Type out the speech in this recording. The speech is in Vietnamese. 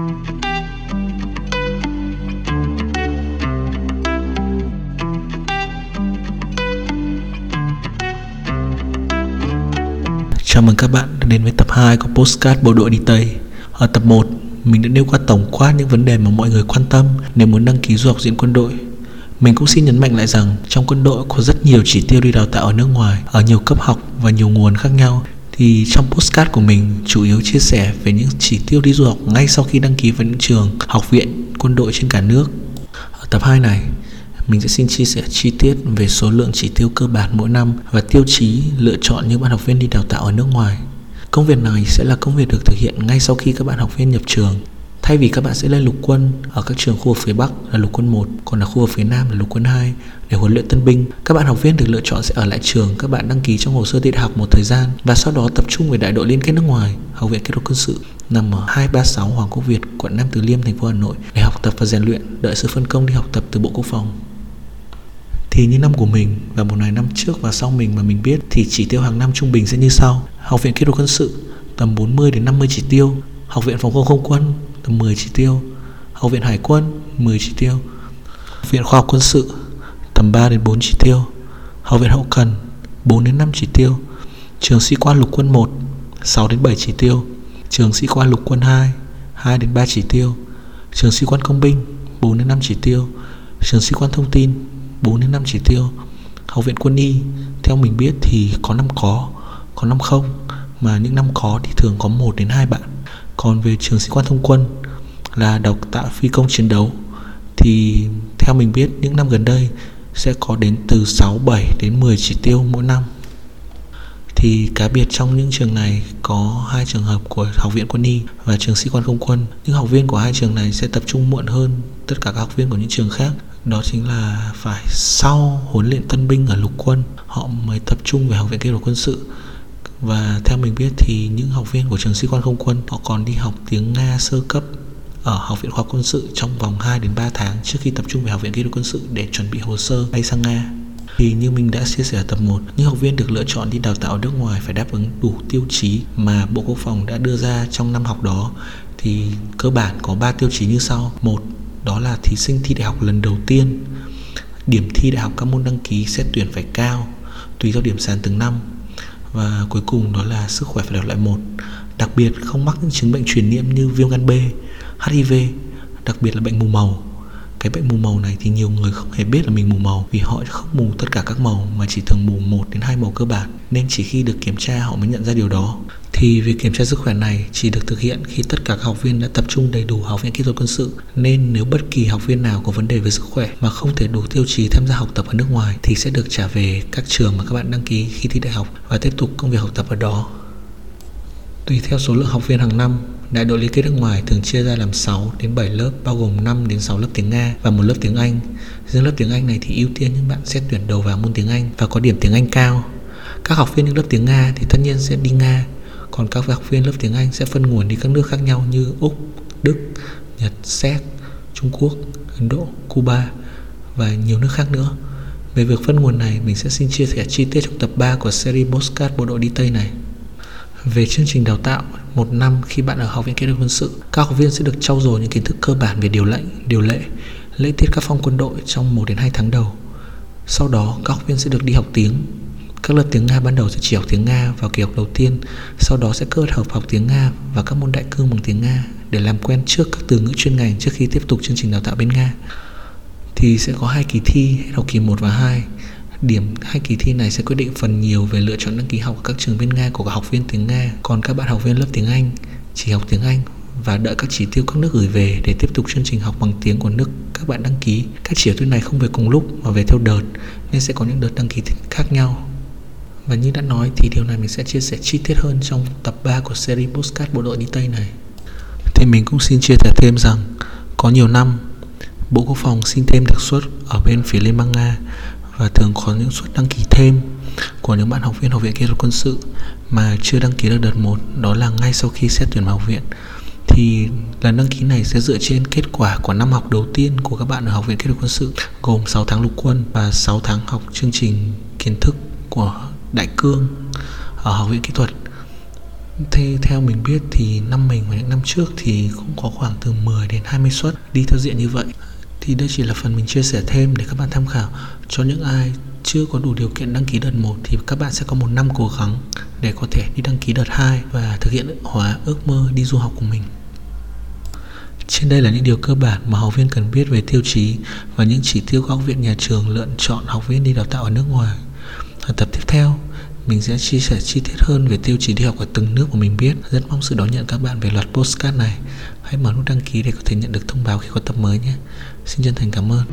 Chào mừng các bạn đã đến với tập 2 của Postcard Bộ đội đi Tây Ở tập 1, mình đã nêu qua tổng quát những vấn đề mà mọi người quan tâm nếu muốn đăng ký du học diễn quân đội mình cũng xin nhấn mạnh lại rằng trong quân đội có rất nhiều chỉ tiêu đi đào tạo ở nước ngoài, ở nhiều cấp học và nhiều nguồn khác nhau. Thì trong postcard của mình chủ yếu chia sẻ về những chỉ tiêu đi du học ngay sau khi đăng ký vào những trường, học viện, quân đội trên cả nước. Ở tập 2 này, mình sẽ xin chia sẻ chi tiết về số lượng chỉ tiêu cơ bản mỗi năm và tiêu chí lựa chọn những bạn học viên đi đào tạo ở nước ngoài. Công việc này sẽ là công việc được thực hiện ngay sau khi các bạn học viên nhập trường Thay vì các bạn sẽ lên lục quân ở các trường khu vực phía Bắc là lục quân 1, còn ở khu vực phía Nam là lục quân 2 để huấn luyện tân binh, các bạn học viên được lựa chọn sẽ ở lại trường các bạn đăng ký trong hồ sơ tiện học một thời gian và sau đó tập trung về đại đội liên kết nước ngoài, Học viện Kỹ thuật quân sự nằm ở 236 Hoàng Quốc Việt, quận Nam Từ Liêm, thành phố Hà Nội để học tập và rèn luyện, đợi sự phân công đi học tập từ Bộ Quốc phòng. Thì như năm của mình và một vài năm trước và sau mình mà mình biết thì chỉ tiêu hàng năm trung bình sẽ như sau. Học viện Kỹ thuật quân sự tầm 40 đến 50 chỉ tiêu, Học viện Phòng không không quân tầm 10 chỉ tiêu. Học viện Hải quân 10 chỉ tiêu. Học viện Khoa học Quân sự, tầm 3 đến 4 chỉ tiêu. Học viện Hậu cần 4 đến 5 chỉ tiêu. Trường sĩ quan lục quân 1 6 đến 7 chỉ tiêu. Trường sĩ quan lục quân 2 2 đến 3 chỉ tiêu. Trường sĩ quan công binh 4 đến 5 chỉ tiêu. Trường sĩ quan thông tin 4 đến 5 chỉ tiêu. Học viện quân y, Theo mình biết thì có năm có Có năm không. Mà những năm có thì thường có 1 đến 2 bạn còn về trường sĩ quan thông quân là đào tạo phi công chiến đấu thì theo mình biết những năm gần đây sẽ có đến từ 6, 7 đến 10 chỉ tiêu mỗi năm. Thì cá biệt trong những trường này có hai trường hợp của học viện quân y và trường sĩ quan không quân. Những học viên của hai trường này sẽ tập trung muộn hơn tất cả các học viên của những trường khác. Đó chính là phải sau huấn luyện tân binh ở lục quân họ mới tập trung về học viện kỹ thuật quân sự và theo mình biết thì những học viên của trường sĩ quan không quân họ còn đi học tiếng Nga sơ cấp ở Học viện Khoa học Quân sự trong vòng 2 đến 3 tháng trước khi tập trung về Học viện Kỹ thuật Quân sự để chuẩn bị hồ sơ bay sang Nga. Thì như mình đã chia sẻ ở tập 1, những học viên được lựa chọn đi đào tạo ở nước ngoài phải đáp ứng đủ tiêu chí mà Bộ Quốc phòng đã đưa ra trong năm học đó thì cơ bản có 3 tiêu chí như sau. Một, đó là thí sinh thi đại học lần đầu tiên. Điểm thi đại học các môn đăng ký xét tuyển phải cao tùy theo điểm sàn từng năm và cuối cùng đó là sức khỏe phải được loại một đặc biệt không mắc những chứng bệnh truyền nhiễm như viêm gan B, HIV, đặc biệt là bệnh mù màu. Cái bệnh mù màu này thì nhiều người không hề biết là mình mù màu vì họ không mù tất cả các màu mà chỉ thường mù một đến hai màu cơ bản nên chỉ khi được kiểm tra họ mới nhận ra điều đó. Thì việc kiểm tra sức khỏe này chỉ được thực hiện khi tất cả các học viên đã tập trung đầy đủ học viện kỹ thuật quân sự nên nếu bất kỳ học viên nào có vấn đề về sức khỏe mà không thể đủ tiêu chí tham gia học tập ở nước ngoài thì sẽ được trả về các trường mà các bạn đăng ký khi thi đại học và tiếp tục công việc học tập ở đó. Tùy theo số lượng học viên hàng năm, đại đội liên kết nước ngoài thường chia ra làm 6 đến 7 lớp bao gồm 5 đến 6 lớp tiếng Nga và một lớp tiếng Anh. Riêng lớp tiếng Anh này thì ưu tiên những bạn xét tuyển đầu vào môn tiếng Anh và có điểm tiếng Anh cao. Các học viên những lớp tiếng Nga thì tất nhiên sẽ đi Nga, còn các học viên lớp tiếng Anh sẽ phân nguồn đi các nước khác nhau như Úc, Đức, Nhật, Séc, Trung Quốc, Ấn Độ, Cuba và nhiều nước khác nữa. Về việc phân nguồn này, mình sẽ xin chia sẻ chi tiết trong tập 3 của series Postcard Bộ đội đi Tây này. Về chương trình đào tạo, một năm khi bạn ở Học viện Kỹ thuật Quân sự, các học viên sẽ được trau dồi những kiến thức cơ bản về điều lệnh, điều lệ, lễ tiết các phong quân đội trong 1 đến 2 tháng đầu. Sau đó, các học viên sẽ được đi học tiếng. Các lớp tiếng Nga ban đầu sẽ chỉ học tiếng Nga vào kỳ học đầu tiên, sau đó sẽ kết hợp học tiếng Nga và các môn đại cương bằng tiếng Nga để làm quen trước các từ ngữ chuyên ngành trước khi tiếp tục chương trình đào tạo bên Nga. Thì sẽ có hai kỳ thi, học kỳ 1 và 2 Điểm hai kỳ thi này sẽ quyết định phần nhiều về lựa chọn đăng ký học ở các trường bên Nga của các học viên tiếng Nga. Còn các bạn học viên lớp tiếng Anh chỉ học tiếng Anh và đợi các chỉ tiêu các nước gửi về để tiếp tục chương trình học bằng tiếng của nước các bạn đăng ký. Các chỉ tiêu này không về cùng lúc mà về theo đợt nên sẽ có những đợt đăng ký khác nhau. Và như đã nói thì điều này mình sẽ chia sẻ chi tiết hơn trong tập 3 của series Postcard Bộ đội đi Tây này. Thì mình cũng xin chia sẻ thêm rằng, có nhiều năm, Bộ Quốc phòng xin thêm đặc suất ở bên phía Liên bang Nga và thường có những suất đăng ký thêm của những bạn học viên học viện kỹ thuật quân sự mà chưa đăng ký được đợt 1 đó là ngay sau khi xét tuyển vào học viện thì lần đăng ký này sẽ dựa trên kết quả của năm học đầu tiên của các bạn ở học viện kỹ thuật quân sự, gồm 6 tháng lục quân và 6 tháng học chương trình kiến thức của đại cương, ở học viện kỹ thuật Thế theo mình biết thì năm mình và những năm trước thì cũng có khoảng từ 10 đến 20 suất đi theo diện như vậy. Thì đây chỉ là phần mình chia sẻ thêm để các bạn tham khảo cho những ai chưa có đủ điều kiện đăng ký đợt 1 thì các bạn sẽ có một năm cố gắng để có thể đi đăng ký đợt 2 và thực hiện hóa ước mơ đi du học của mình. Trên đây là những điều cơ bản mà học viên cần biết về tiêu chí và những chỉ tiêu của học viện nhà trường lựa chọn học viên đi đào tạo ở nước ngoài. Ở tập tiếp theo, mình sẽ chia sẻ chi tiết hơn về tiêu chí đi học ở từng nước mà mình biết. Rất mong sự đón nhận các bạn về loạt postcard này. Hãy mở nút đăng ký để có thể nhận được thông báo khi có tập mới nhé. Xin chân thành cảm ơn.